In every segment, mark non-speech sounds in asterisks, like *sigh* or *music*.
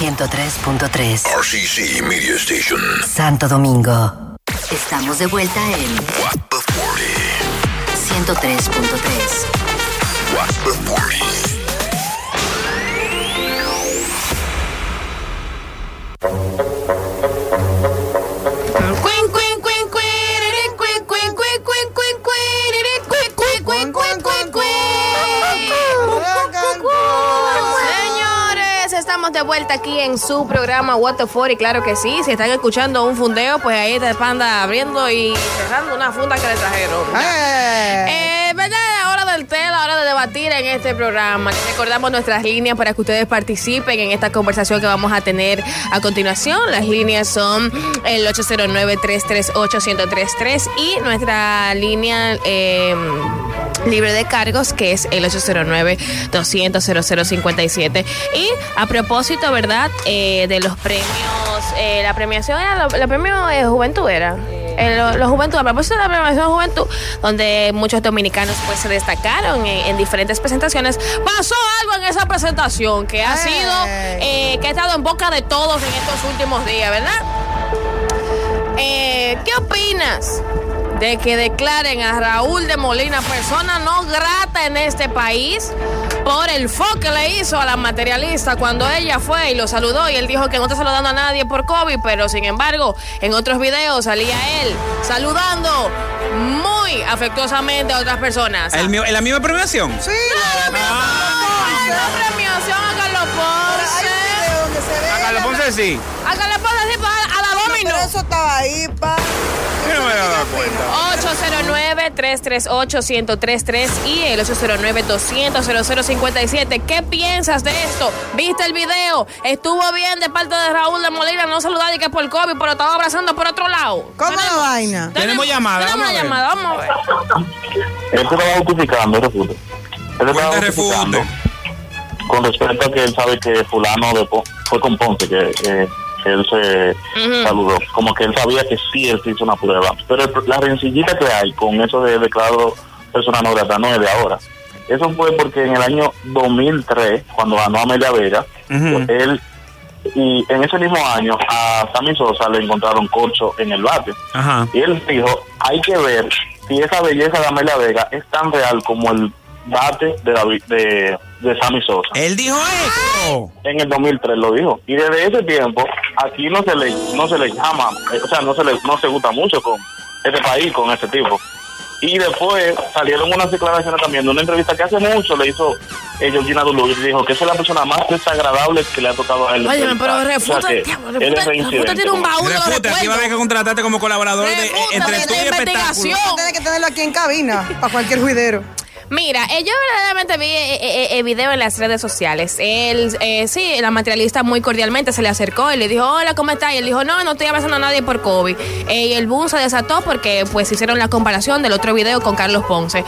103.3 RCC Media Station. Santo Domingo. Estamos de vuelta en What the 40. 103.3 What the 40. Estamos de vuelta aquí en su programa What the 40 y claro que sí, si están escuchando un fundeo, pues ahí está Panda abriendo y cerrando una funda que le trajeron. Eh, ¿Verdad? Té, la hora de debatir en este programa. Les recordamos nuestras líneas para que ustedes participen en esta conversación que vamos a tener a continuación. Las líneas son el 809-338-1033 y nuestra línea eh, libre de cargos que es el 809-200-0057. Y a propósito, ¿verdad? Eh, de los premios, eh, la premiación era, la, premio de juventud era. Lo- los juventud, a propósito de la premiación de juventud, donde muchos dominicanos pues se destacaron en, en diferentes presentaciones, pasó algo en esa presentación que ha sido, eh, que ha estado en boca de todos en estos últimos días, ¿verdad? Eh, ¿Qué opinas de que declaren a Raúl de Molina persona no grata en este país por el fo que le hizo a la materialista cuando ella fue y lo saludó y él dijo que no está saludando a nadie por COVID, pero sin embargo en otros videos salía él saludando muy afectuosamente a otras personas. El mío- ¿En la misma premiación? Sí, Ay, no premiación a Carlos hay un Ponce. video donde se ve. A Carlos Ponce sí. A Carlos Ponce sí, pues, a, a la No, Domino. pero eso estaba ahí, pa. Yo no me había dado cuenta. 809-338-1033 y el 809-200-0057. ¿Qué piensas de esto? ¿Viste el video? ¿Estuvo bien de parte de Raúl de Molina no saludar y que por COVID, pero estaba abrazando por otro lado? ¿Cómo la vaina? Tenemos llamada, Tenemos una llamada, vamos a ver. Él se estaba justificando, refute. Él se estaba Cuente, justificando con respecto a que él sabe que fulano de Po- fue con Ponce, que, que- él se saludó. Como que él sabía que sí él se hizo una prueba. Pero el- la rencillita que hay con eso de declarado persona no grata no es de ahora. Eso fue porque en el año 2003, cuando ganó Amelia Vega, Ujú. él y en ese mismo año a Sammy Sosa le encontraron corcho en el bate. Ajá. Y él dijo, hay que ver si esa belleza de Amelia Vega es tan real como el bate de, David- de, de Sammy Sosa. Él dijo eso. En el 2003 lo dijo. Y desde ese tiempo, aquí no se le no se le llama, eh, o sea, no se le no se gusta mucho con este país, con este tipo. Y después salieron unas declaraciones también de una entrevista que hace mucho le hizo eh, Georgina Dulu y dijo que esa es la persona más desagradable que le ha tocado a él. Oye, pero entrevistar. O sea refuta, que es refuta, refuta tiene un baúl de Refute, aquí va a haber que contratarte como colaborador de, Refuta, entre de estudio y investigación. espectáculo. Tiene que tenerlo aquí en cabina, para cualquier juidero. Mira, eh, yo verdaderamente vi eh, eh, eh, video en las redes sociales. Él, eh, sí, la materialista muy cordialmente se le acercó y le dijo, hola, ¿cómo estás? Y él dijo, no, no estoy abrazando a nadie por COVID. Eh, y el boom se desató porque pues hicieron la comparación del otro video con Carlos Ponce.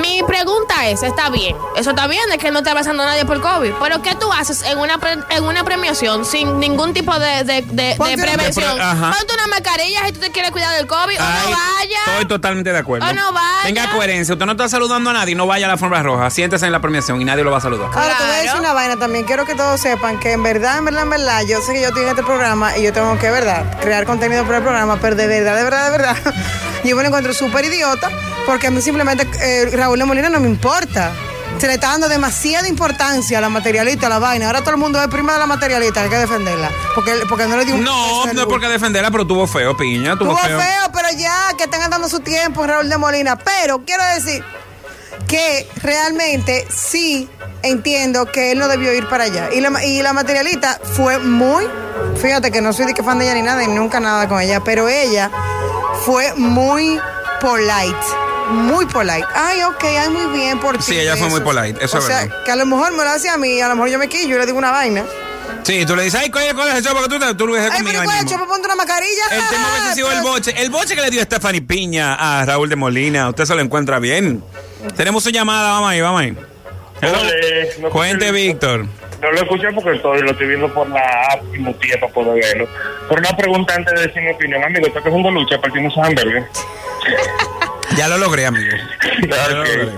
Mi pregunta es, está bien, eso está bien de que no esté abrazando a nadie por COVID, pero ¿qué tú haces en una, pre- en una premiación sin ningún tipo de, de, de- prevención? Pre-. Ponte una mascarilla si tú te quieres cuidar del COVID o no vaya. Estoy totalmente de acuerdo. O no vaya. Tenga coherencia. Usted no está saludando a nadie, no vaya a la alfombra roja. Siéntese en la premiación y nadie lo va a saludar. Ahora te voy a decir una vaina también. Quiero que todos sepan que en verdad, en verdad, en verdad, yo sé que yo estoy en este programa y yo tengo que, verdad, crear contenido para el programa, pero de verdad, de verdad, de verdad, *laughs* yo me lo encuentro súper idiota porque a mí simplemente eh, Raúl de Molina no me importa. Se le está dando demasiada importancia a la materialista, a la vaina. Ahora todo el mundo es prima de la materialista, hay que defenderla. Porque, porque no le dio un No, no es porque defenderla, pero tuvo feo, piña. Tuvo, Estuvo feo. pero ya que están dando su tiempo en Raúl de Molina. Pero quiero decir que realmente sí entiendo que él no debió ir para allá. Y la, y la materialista fue muy, fíjate que no soy de que fan de ella ni nada, y nunca nada con ella, pero ella fue muy polite. Muy polite. Ay, ok, ay, muy bien por ti. Sí, ella fue muy polite, eso o es sea, verdad. que a lo mejor me lo hace a mí, a lo mejor yo me quillo y le digo una vaina. Sí, tú le dices, ay, coño, ¿cuál es el? Porque tú, te- tú lo dices Ay, conmigo pero igual, mismo. chopo, ponte una mascarilla. El tema sido el Pero- boche. El boche que le dio Stephanie Piña a Raúl de Molina. Usted se lo encuentra bien. Tenemos su llamada, vamos ahí, vamos ahí. No Cuente, escuché- Víctor. No lo escuché porque estoy, lo estoy viendo por la app y muteé para poder verlo. Por una pregunta antes de decir mi opinión, amigo, ¿estás cogiendo lucha partimos a hamburgues? Ya lo logré, amigo. *laughs* Ya lo Ok. logré.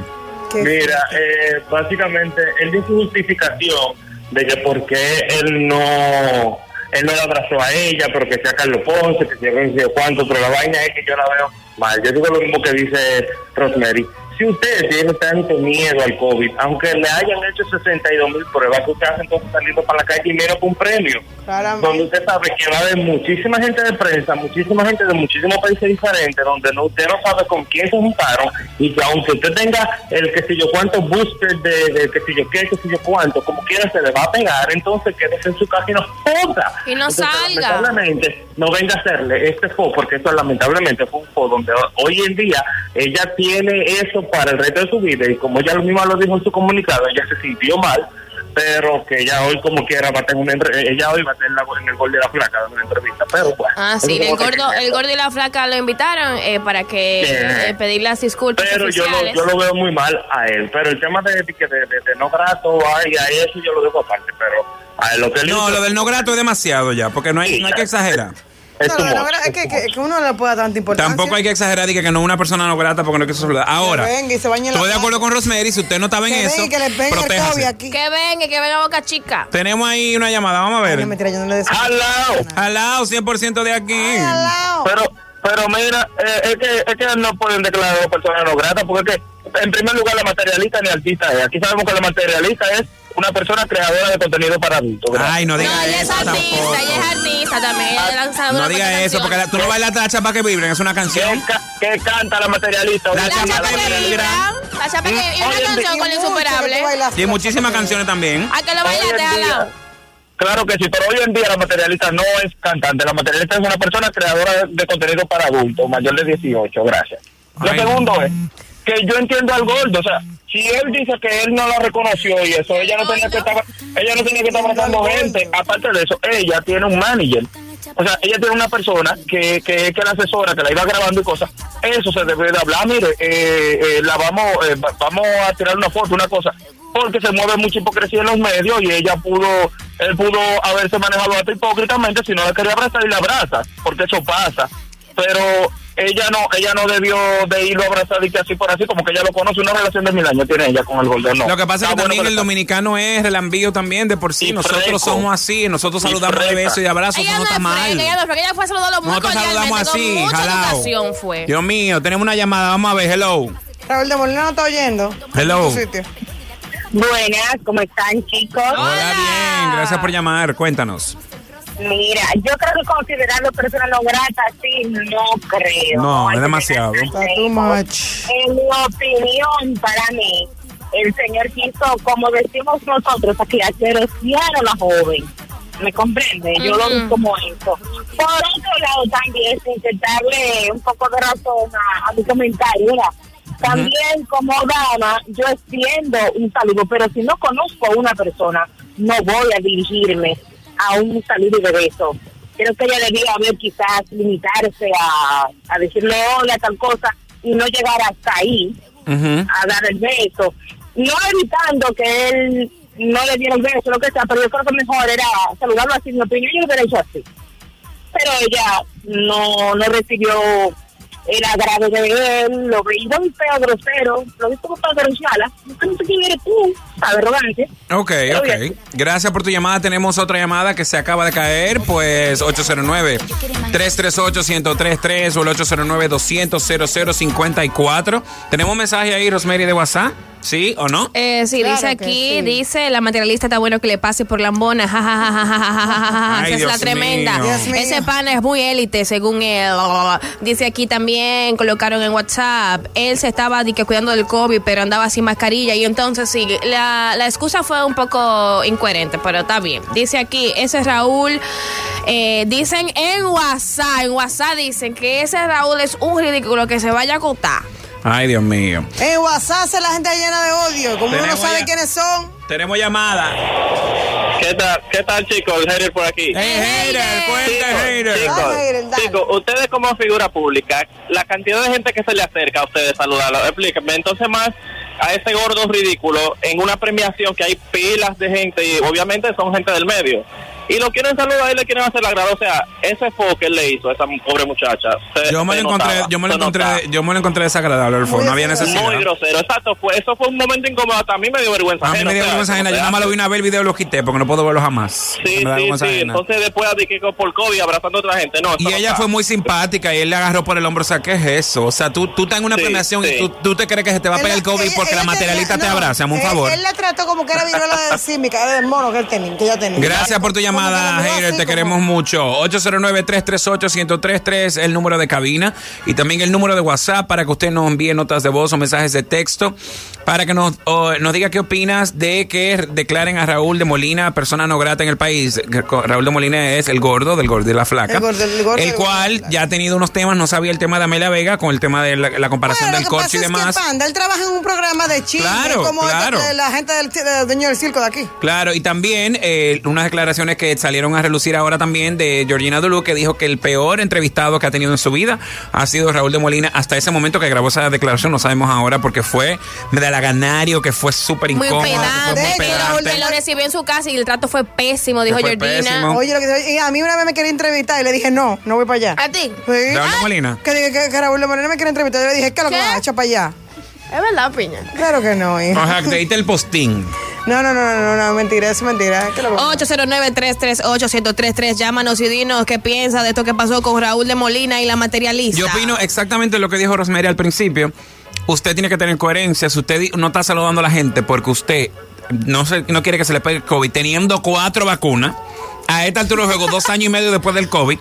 Qué Mira, eh, básicamente, él dio su justificación de que por qué él no él no la abrazó a ella, pero que sea Carlos Ponce, que sea no sé cuánto, pero la vaina es que yo la veo mal. Yo digo lo mismo que dice Rosemary. Si usted tiene tanto miedo al COVID, aunque le hayan hecho 62 mil pruebas, que usted hace entonces saliendo para la calle primero con un premio. Claramente. Donde usted sabe que va a haber muchísima gente de prensa, muchísima gente de muchísimos países diferentes, donde no usted no sabe con quién se juntaron y que aunque usted tenga el que sé yo cuánto booster de, de que sé yo qué, que sé yo cuánto, como quiera se le va a pegar, entonces quédese en su casa y no joda. Y no Entonces, salga. Lamentablemente, no venga a hacerle este fo, porque eso lamentablemente fue un fo donde hoy en día ella tiene eso para el resto de su vida y como ella misma lo dijo en su comunicado, ella se sintió mal, pero que ella hoy como quiera va a tener una entre- ella hoy va a tener la- en el gol de la flaca dando una entrevista, pero bueno. Ah, sí, el gordo, el gordo y la flaca lo invitaron eh, para que eh, pedir las disculpas pero yo lo, yo lo veo muy mal a él, pero el tema de, de, que de, de- de no grato, ay, a eso yo lo dejo aparte, pero a él lo que No, hizo lo del no grato es demasiado ya, porque no hay, no hay que exagerar. Es no, que, que- que uno no le puede dar tanta importancia. Tampoco hay que exagerar y que, que no es una persona no grata porque no que saludar. Ahora, Que venga y se bañe en la estoy de acuerdo con Rosemary, si usted no estaba en Que eso, venga y que protéjase. aquí. Que venga, que venga Boca Chica. Tenemos ahí una llamada, vamos a Ay, ver. no, mentira, yo no le deseo. Al lado. Al lado, 100% de aquí. Ay, al lado. Pero, pero mira, eh, es, que, es que no pueden declarar a dos personas no gratas, porque es que, en primer lugar, la materialista ni artista es. Aquí sabemos que la materialista es una persona creadora de contenido para adultos. ¿verdad? Ay, no No, diga ella es eso artista, tampoco. ella es artista también. Ella lanzado No una diga cuanta eso, porque la- tú no canciones. bailas la chapa que vibren, es una ¿Qué, canción. ca- qué canta la materialista? La La chapa chapa que que vibra. vibra. La chapa que y Oye, una canción y con tú insuperable. Y muchísimas canciones también. ¿A que lo bailaste, Alao? Claro que sí, pero hoy en día la materialista no es cantante. La materialista es una persona creadora de, de contenido para adultos, mayor de 18. Gracias. Lo Ay. segundo es que yo entiendo al gordo, o sea, si él dice que él no la reconoció y eso, ella no tenía que estar, ella no tenía que estar abrazando gente. Aparte de eso, ella tiene un manager. O sea, ella tiene una persona que, que, que la asesora, que la iba grabando y cosas. Eso se debe de hablar. Mire, eh, eh, la vamos, eh, va- vamos a tirar una foto, una cosa. Porque se mueve mucha hipocresía en los medios y ella pudo, él pudo haberse manejado hasta hipócritamente si no la quería abrazar y la abraza, porque eso pasa. Pero ella no, ella no debió de irlo a abrazar y que así por así, como que ella lo conoce, una relación de mil años tiene ella con el gordo, no. Lo que pasa es que también bueno, el dominicano es relambío también de por sí. Y Nosotros freco. somos así, nosotros Y saludamos de freca. beso y de abrazo, eso Ella no no está es mal. ella no ella fue a saludarlo muy Nosotros saludamos así, jalao. fue. Dios mío, tenemos una llamada, vamos a ver, hello. Raúl de Molina no está oyendo. Hello. Buenas, ¿cómo están chicos? Hola, bien, gracias por llamar, cuéntanos. Mira, yo creo que considerarlo persona no grata, sí, no creo. No, es demasiado. too much. En mi opinión, para mí, el señor quiso, como decimos nosotros aquí, acerociar a la joven. ¿Me comprende? Yo lo vi como eso. Por otro lado, también, sin intentarle un poco de razón a, a mi comentario, ¿verdad? También como dama, yo extiendo un saludo, pero si no conozco a una persona, no voy a dirigirme a un saludo de beso. Creo que ella debía haber quizás limitarse a, a decirle hola, tal cosa, y no llegar hasta ahí a dar el beso. No evitando que él no le diera el beso, lo que sea, pero yo creo que mejor era saludarlo así. En mi opinión, yo lo hubiera hecho así. Pero ella no, no recibió el agrado de él, lo veía muy feo, grosero, lo vi como para denunciarla. No sé quién eres tú, arrogante. Ok, Pero ok. bien. Gracias por tu llamada. Tenemos otra llamada que se acaba de caer, pues 809-338-1033 o el 809-200-0054. ¿Tenemos un mensaje ahí, Rosemary, de WhatsApp? ¿Sí o no? Eh, sí, dice aquí, dice, la materialista está bueno que le pase por lambona, jajajaja, es la tremenda. Ese pana es muy élite, según él. Dice aquí también, colocaron en WhatsApp, él se estaba dique, cuidando del COVID, pero andaba sin mascarilla, y entonces sí, la, la excusa fue un poco incoherente, pero está bien. Dice aquí, ese Raúl, eh, dicen en WhatsApp, en WhatsApp dicen que ese Raúl es un ridículo que se vaya a acotar. Ay, Dios mío. En WhatsApp se la gente llena de odio. Como uno no sabe ya- quiénes son. Tenemos llamada. ¿Qué tal, qué tal chicos? El hater por aquí. Hey, hater, cuenta, hater. Chicos, ustedes como figura pública, la cantidad de gente que se le acerca a ustedes saludarlo, explíquenme, entonces más a ese gordo ridículo en una premiación que hay pilas de gente y obviamente son gente del medio. Y lo quieren saludar y le quieren hacer la grada. O sea, ese fo que él le hizo a esa pobre muchacha. se- Yo me se lo encontré, notaba, yo me lo encontré, notaba. yo me lo encontré desagradable, Adolfo. No había necesidad. Muy grosero, exacto. Fue, eso fue un momento incómodo. Hasta a mí me dio vergüenza. A mí me dio vergüenza ajena. Yo nada más lo vine a ver el video y lo quité porque no puedo verlo jamás. Sí, me da sí, vergüenza sí. ajena. Entonces después de que por COVID abrazando a otra gente. No, Y no ella fue muy simpática y él le agarró por el hombro. O sea, ¿qué es eso? O sea, tú, tú estás en una Sí, premiación y tú, tú te crees que se te va a pegar el COVID porque la materialista te abraza. Un favor. Él, la trató como que era viruela de símica, era del mono que él tenía, que ella tenía. Gracias por tu que llamada, Te como- queremos mucho. 809-338-1033, el número de cabina. Y también el número de WhatsApp para que usted nos envíe notas de voz o mensajes de texto. Para que nos, nos diga qué opinas de que declaren a Raúl de Molina persona no grata en el país. Raúl de Molina es el gordo del gordo y la flaca. El gordo, el gordo el del gordo y cual ya ha tenido unos temas. No sabía el tema de Amelia Vega con el tema de la, la comparación Bueno, del corcho y es demás. que Panda, él trabaja en un programa de chisme, Claro, como claro. este- la gente del, del dueño del circo de aquí. Claro, y también eh, unas declaraciones que salieron a relucir ahora también de Georgina Dulu, que dijo que el peor entrevistado que ha tenido en su vida ha sido Raúl de Molina. Hasta ese momento que grabó esa declaración, no sabemos ahora porque fue medalaganario, que fue súper Muy incómodo. que pedante. muy De pedante. Que lo recibió en su casa y el trato fue pésimo, dijo fue Georgina. pésimo. Oye, lo que y a mí una vez me quería entrevistar y le dije, no, no voy para allá. ¿A ti? Sí. Raúl de Molina. Que, dije que, que Raúl de Moreno me quiere entrevistar. Yo le dije, ¿qué es lo que ¿Qué? va? Echa para allá. Es verdad, piña. Claro que no, hija. Ajá, que te diste el postín. No, no, no, no, no, no, mentira, eso es mentira. ¿Qué es lo que- 809-338-1033. Llámanos y dinos qué piensa de esto que pasó con Raúl de Molina y la materialista. Yo opino exactamente lo que dijo Rosemary al principio. Usted tiene que tener coherencia. Si usted no está saludando a la gente porque usted no, se, no quiere que se le pegue el COVID, teniendo cuatro vacunas, a esta altura juego, dos años y medio después del COVID,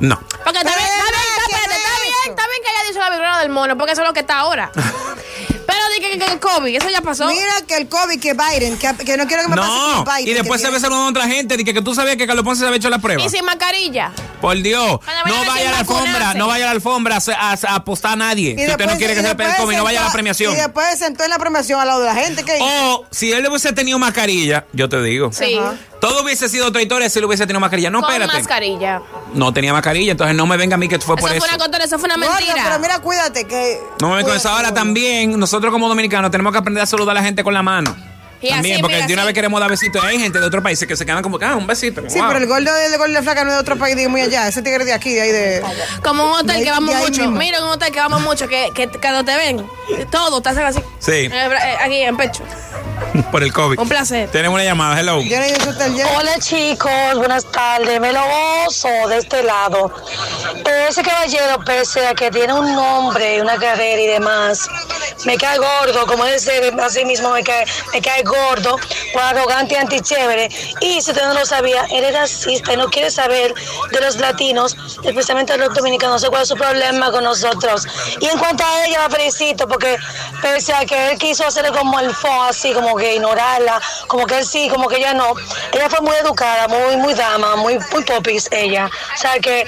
no. Porque está bien, está es bien, está, ¿qué bien, es está bien, eso? está bien que haya dicho la viruela del mono, porque eso es lo que está ahora. *laughs* Que, el COVID, eso ya pasó. Mira que el COVID, que Biden, que, que no quiero que me pase No, con Biden. y después se ve saludando a otra gente, que, que tú sabías que Carlos Ponce se había hecho la prueba. Y sin mascarilla. Por Dios, Cuando no vaya a la alfombra, no vaya a la alfombra a, a- a apostar a nadie. Y Si usted no quiere que se le pegue el COVID, no vaya a la sentó- premiación. Y después se sentó en la premiación al lado de la gente. que O si él hubiese tenido mascarilla, yo te digo. Sí. Ajá. Todo hubiese sido otra historia si él hubiese tenido mascarilla. No, con espérate. mascarilla. No tenía mascarilla, entonces no me venga a mí que fue Eso por fue eso. una contra, eso fue una Gordo, mentira. pero mira, cuídate que... No me venga con eso. Ahora también, nosotros como dominicanos tenemos que aprender a saludar a la gente con la mano. Y también, así, porque mira, de una así. vez queremos dar besitos. Hay gente de otros países que se quedan como que, ah, un besito. Sí, Wow. pero el gordo del gordo de la flaca no es de otro país, de muy allá. Ese tigre de aquí, de ahí de... Como un hotel De que vamos de mucho. Mira, un hotel que vamos mucho, que, que cuando te ven, todo te hacen así. Sí. Eh, eh, aquí en pecho. *laughs* por el COVID. Un placer. Tenemos una llamada, hello. Hola chicos, buenas tardes. Me lo gozo de este lado. Pero ese caballero, pese a que tiene un nombre, una carrera y demás, me cae gordo, como él dice, así mismo me cae, me cae gordo, por arrogante y antichévere. Y si usted no lo sabía, él es racista y no quiere saber de los latinos, especialmente de los dominicanos, no sé cuál es su problema con nosotros. Y en cuanto a ella, la felicito porque pese a que él quiso hacerle como el fo, así como que ignorarla, como que él sí, como que ella no. Ella fue muy educada, muy, muy dama, muy, muy popis ella. O sea que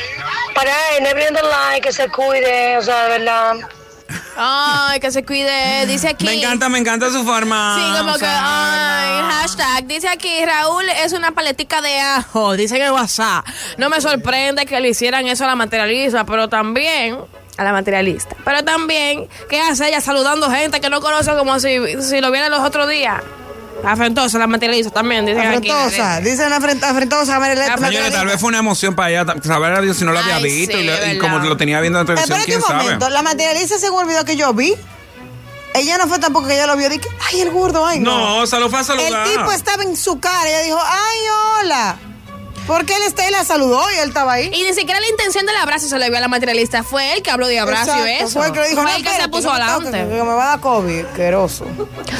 para él, the line, que se cuide, o sea, de verdad. Ay, que se cuide. Dice aquí. Me encanta, me encanta su forma. Sí, como que, ay, hashtag. Dice aquí, Raúl es una paletica de ajo. Dice en el WhatsApp. No me sorprende que le hicieran eso a la materialista, pero también a la materialista. Pero también, ¿qué hace ella saludando gente que no conoce como si, si lo viera los otros días? Afrentosa, la materialista también, dicen aquí. Afrentosa, dicen afrent- afrentosa. Señores, tal vez fue una emoción para ella saber a Dios si no lo había Ay, visto sí, y, lo- y como lo tenía viendo en televisión, Espérate quién un sabe. momento, la materialista según el video que yo vi, ella no fue tampoco que ella lo vio, dije, ay, el gordo, ay, no. No, se lo fue a saludar. El tipo estaba en su cara, ella dijo, ay, hola. Porque él está y la saludó y él estaba ahí. Y ni siquiera la intención del abrazo se le vio a la materialista. Fue él que habló de abrazo y Exacto, eso. Fue el que le dijo, Fue no, el que se puso adelante. Que me va a dar COVID, asqueroso.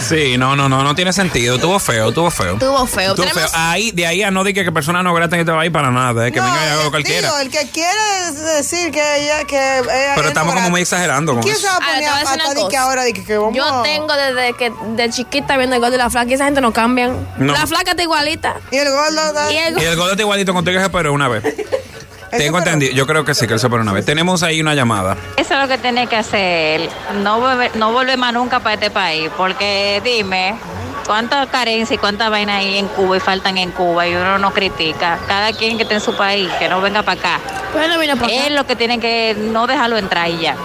Sí, no, no, no, no tiene sentido. Tuvo feo, tuvo feo. Tuvo feo. Tuvo feo. Ahí, de ahí a no diga que personas no gratas en este país para nada, eh, que No, venga y haga eh, lo cualquiera. digo, el que quiere decir que ella, que ella Pero es estamos como muy exagerando con ¿Quién eso. se va a Ahora, poner a a pata de que ahora de que, que vamos Yo a- tengo desde que de chiquita viendo el gol de la flaca y esa gente no cambian. No. La flaca está igualita. Y el gordo... da- Y contigo que se operó una vez. *laughs* Tengo pero- entendido, yo creo que sí, que él se operó una vez. Tenemos ahí una llamada. Eso es lo que tiene que hacer. No vuelve, no vuelve más nunca para este país. Porque dime, cuánta carencia y cuánta vaina hay en Cuba y faltan en Cuba y uno no critica. Cada quien que esté en su país, que no venga para acá. No vino para acá. Es lo que tiene que no dejarlo entrar y ya.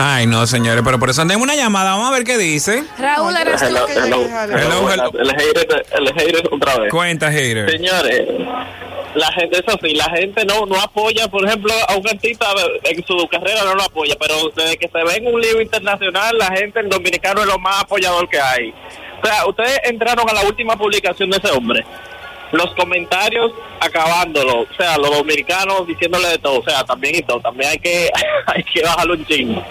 Ay, no, señores, pero por eso andemos una llamada. Vamos a ver qué dice. Raúl, eres tú. Hello, hello. Hello, Hello, hello. El hater, el hater otra vez. Cuenta, hater. Señores, la gente, eso sí, la gente no no apoya, por ejemplo, a un artista en su carrera no lo apoya, pero desde que se ve en un libro internacional, la gente, el dominicano es lo más apoyador que hay. O sea, ustedes entraron a la última publicación de ese hombre. Los comentarios acabándolo, o sea, los dominicanos diciéndole de todo, o sea, también y todo, también hay que, *laughs* hay que bajarlo un chingo.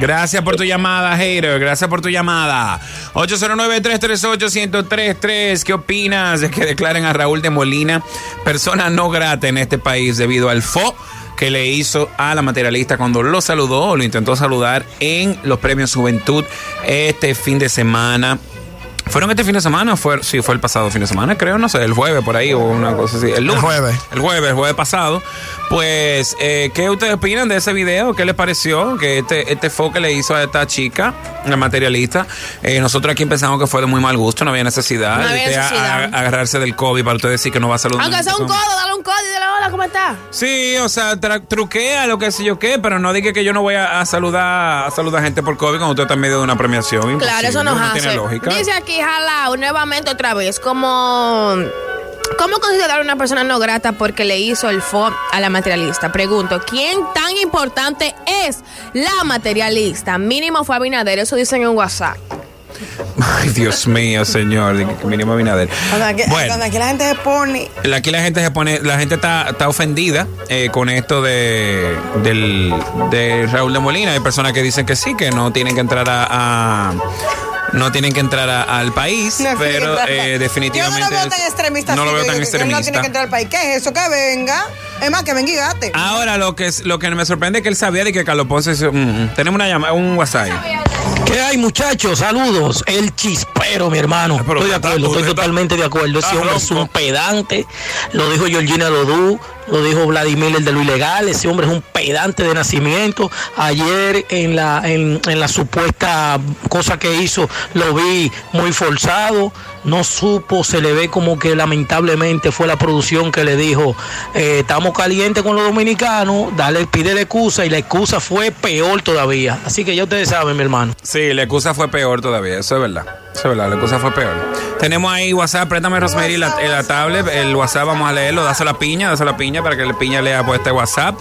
Gracias por tu llamada, hater. Gracias por tu llamada. 809-338-1033. ¿Qué opinas de que declaren a Raúl de Molina persona no grata en este país debido al fo que le hizo a la materialista cuando lo saludó o lo intentó saludar en los premios Juventud este fin de semana? ¿Fueron este fin de semana o fue, sí, fue el pasado fin de semana? Creo, no sé, el jueves por ahí o una cosa así. El, lunes, jueves. El jueves, el jueves pasado. Pues, eh, ¿qué ustedes opinan de ese video? ¿Qué les pareció? Que este, este que le hizo a esta chica, la materialista. Eh, nosotros aquí pensamos que fue de muy mal gusto, no había necesidad No había a- a- agarrarse del COVID para usted decir que no va a saludar. Aunque sea un codo, dale un codo y dile hola, ¿cómo estás? Sí, o sea, tra- truquea lo que sé yo qué, pero no diga que yo no voy a, a saludar a saludar gente por COVID cuando usted está en medio de una premiación. Claro, eso nos no hace. tiene lógica. Dice aquí, jalao, nuevamente otra vez, como... ¿Cómo considerar a una persona no grata porque le hizo el fo a la materialista? Pregunto, ¿quién tan importante es la materialista? Mínimo fue Abinader, eso dicen en WhatsApp. Ay, Dios mío, señor. Mínimo Abinader. Cuando aquí, Bueno. cuando aquí la gente se pone. Aquí la gente se pone, la gente está, está ofendida eh, con esto de, del, de Raúl de Molina. Hay personas que dicen que sí, que no tienen que entrar a, a- no tienen que entrar a- al país, No, pero eh, definitivamente Yo no lo veo tan extremista. no lo veo que- tan él No tiene extremista. que entrar al país. ¿Qué es eso? Que venga. Es más, que venga y gate. Ahora lo que es, lo que me sorprende es que él sabía de que Carlos Ponce mm. tenemos una llamada, un WhatsApp. ¿Qué hay, muchachos? Saludos. El chispero, mi hermano. pero Estoy de acuerdo, estoy totalmente de acuerdo. Ese hombre es un pedante. Lo dijo Georgina Lodú, lo dijo Vladimir, el de lo ilegal. Ese hombre es un pedante de nacimiento. Ayer en la, en, en la supuesta cosa que hizo, lo vi muy forzado. No supo, se le ve como que lamentablemente fue la producción que le dijo, eh, estamos calientes con los dominicanos, dale, pide la excusa y la excusa fue peor todavía. Así que ya ustedes saben, mi hermano. Sí, la excusa fue peor todavía, eso es verdad. La excusa fue peor. Tenemos ahí WhatsApp, préstame Rosemary la, la tablet, el WhatsApp vamos a leerlo, dáselo la piña, dáselo la piña para que la piña lea pues este WhatsApp.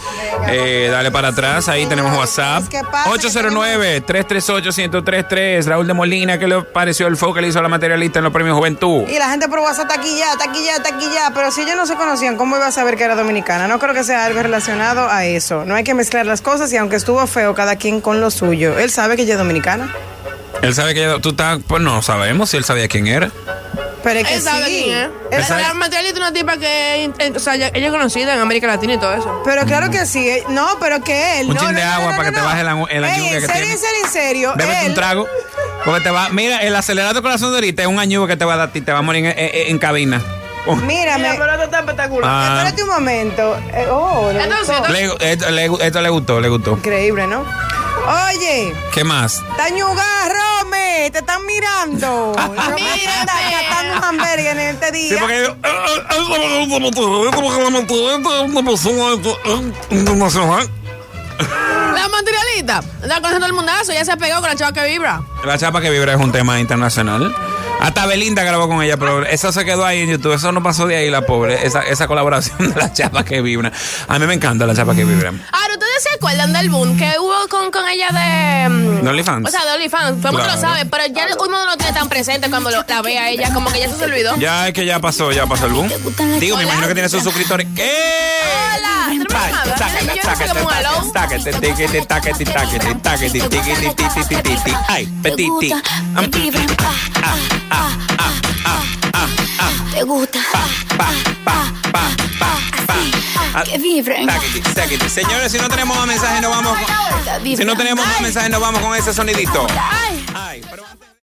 Eh, dale para atrás, ahí tenemos WhatsApp. Es que pasa que 809-338-1033, Raúl de Molina, ¿qué le pareció el foco que le hizo a la materialista en los premios Juventud? Y la gente por WhatsApp está aquí ya, está aquí ya, está aquí ya. Pero si ellos no se conocían, ¿cómo iba a saber que era dominicana? No creo que sea algo relacionado a eso. No hay que mezclar las cosas y aunque estuvo feo, cada quien con lo suyo. Él sabe que ella es dominicana. Él sabe que ella- tú estás, pues no sabemos si él sabía quién era. Pero es que Él sabe sí. quién es. Él materialista es una tipa que, eh, o sea, ella ella es conocida en América Latina y todo eso. Pero claro que sí. eh, No, pero que él. Un no, chin no, de no, agua no, para no, que te no. baje la, el Ey, en que serio, tiene. en serio, en serio. Bébete él- un trago. Porque te va, mira, el acelerado corazón de ahorita es un añugo que te va a dar a ti, te va a morir en, en- en cabina. *laughs* Oh. Mírame. Pero esto está espectacular. Ah. Espérate un momento. Eh, oh, le Entonces, gustó. Le- esto, le, esto le gustó, le gustó. Increíble, ¿no? Oye, ¿Qué más? Te están mirando. *laughs* Hamburger en este día. Sí, porque yo- internacional. La materialista, la conociendo el mundazo, ya se pegó con la chava que vibra. La chapa que vibra es un tema internacional. Hasta Belinda grabó con ella, pero eso se quedó ahí en YouTube. Eso no pasó de ahí, la pobre. Esa, esa colaboración de la chapa que vibra. A mí me encanta la chapa que vibra. ¿Ustedes se acuerdan del boom que hubo con, con ella de... mm, ¿De OnlyFans? O sea, de OnlyFans. Todo el mundo lo sabe, pero ya uno no lo tiene tan presente cuando lo- la ve a ella, como que ya se olvidó. Ya es que ya pasó, ya pasó el boom. Digo, me imagino que tiene sus suscriptores. ¡Eh! Hola. Ay, petiti. Am, ah, ah, ah, ah, ah, ah. Te gusta Pa, pa, pa, pa, pa, pa. Ah, que vibren. táquete, táquete. Señores, si no tenemos más mensajes, nos vamos con... Si no tenemos más mensajes, nos vamos con ese sonidito. Ay. Ay, pero...